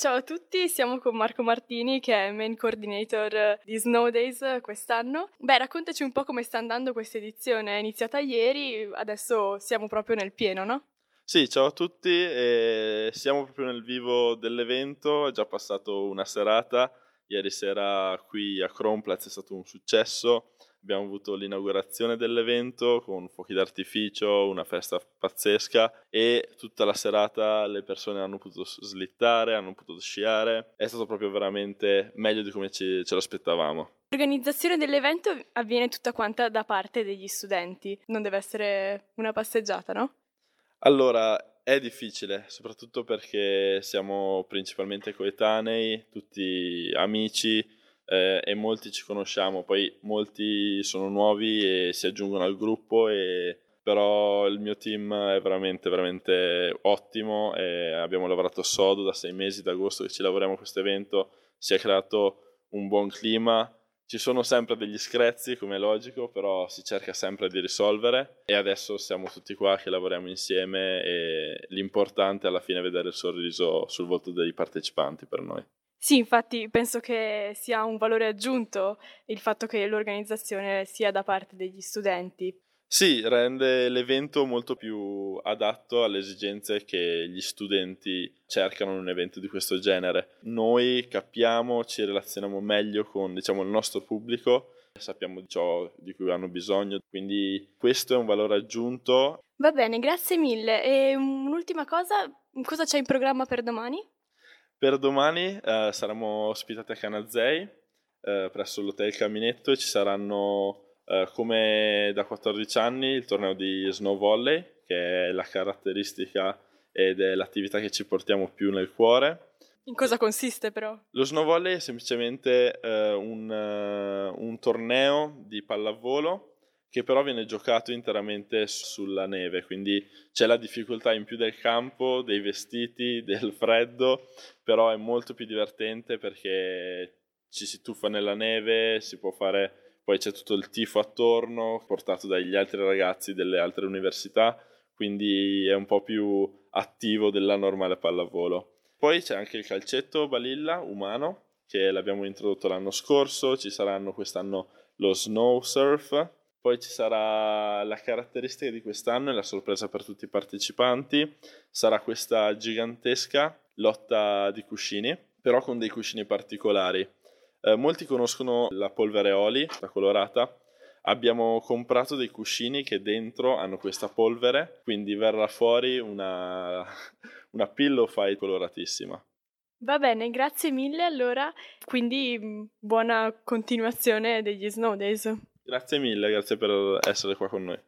Ciao a tutti, siamo con Marco Martini che è main coordinator di Snow Days quest'anno. Beh, raccontaci un po' come sta andando questa edizione, è iniziata ieri, adesso siamo proprio nel pieno, no? Sì, ciao a tutti, eh, siamo proprio nel vivo dell'evento, è già passato una serata, ieri sera qui a Kronplatz è stato un successo, abbiamo avuto l'inaugurazione dell'evento con fuochi d'artificio, una festa pazzesca e tutta la serata le persone hanno potuto slittare, hanno potuto sciare, è stato proprio veramente meglio di come ci, ce l'aspettavamo. L'organizzazione dell'evento avviene tutta quanta da parte degli studenti, non deve essere una passeggiata, no? Allora, è difficile, soprattutto perché siamo principalmente coetanei, tutti amici eh, e molti ci conosciamo, poi molti sono nuovi e si aggiungono al gruppo e però il mio team è veramente veramente ottimo abbiamo lavorato sodo da sei mesi da agosto che ci lavoriamo a questo evento si è creato un buon clima. Ci sono sempre degli screzi come è logico però si cerca sempre di risolvere. E adesso siamo tutti qua che lavoriamo insieme e l'importante alla fine è vedere il sorriso sul volto dei partecipanti per noi sì, infatti penso che sia un valore aggiunto il fatto che l'organizzazione sia da parte degli studenti. Sì, rende l'evento molto più adatto alle esigenze che gli studenti cercano in un evento di questo genere. Noi capiamo, ci relazioniamo meglio con diciamo, il nostro pubblico, sappiamo ciò di cui hanno bisogno, quindi questo è un valore aggiunto. Va bene, grazie mille. E un'ultima cosa, cosa c'è in programma per domani? Per domani eh, saremo ospitati a Canazei eh, presso l'hotel Caminetto e ci saranno eh, come da 14 anni il torneo di snow volley che è la caratteristica ed è l'attività che ci portiamo più nel cuore. In cosa consiste però? Lo snow volley è semplicemente eh, un, uh, un torneo di pallavolo che però viene giocato interamente sulla neve, quindi c'è la difficoltà in più del campo, dei vestiti, del freddo, però è molto più divertente perché ci si tuffa nella neve, si può fare, poi c'è tutto il tifo attorno portato dagli altri ragazzi delle altre università, quindi è un po' più attivo della normale pallavolo. Poi c'è anche il calcetto balilla umano che l'abbiamo introdotto l'anno scorso, ci saranno quest'anno lo snow surf poi ci sarà la caratteristica di quest'anno e la sorpresa per tutti i partecipanti. Sarà questa gigantesca lotta di cuscini, però con dei cuscini particolari. Eh, molti conoscono la polvere oli, la colorata. Abbiamo comprato dei cuscini che dentro hanno questa polvere, quindi verrà fuori una, una pillow fight coloratissima. Va bene, grazie mille allora, quindi mm, buona continuazione degli Snow Days. Grazie mille, grazie per essere qua con noi.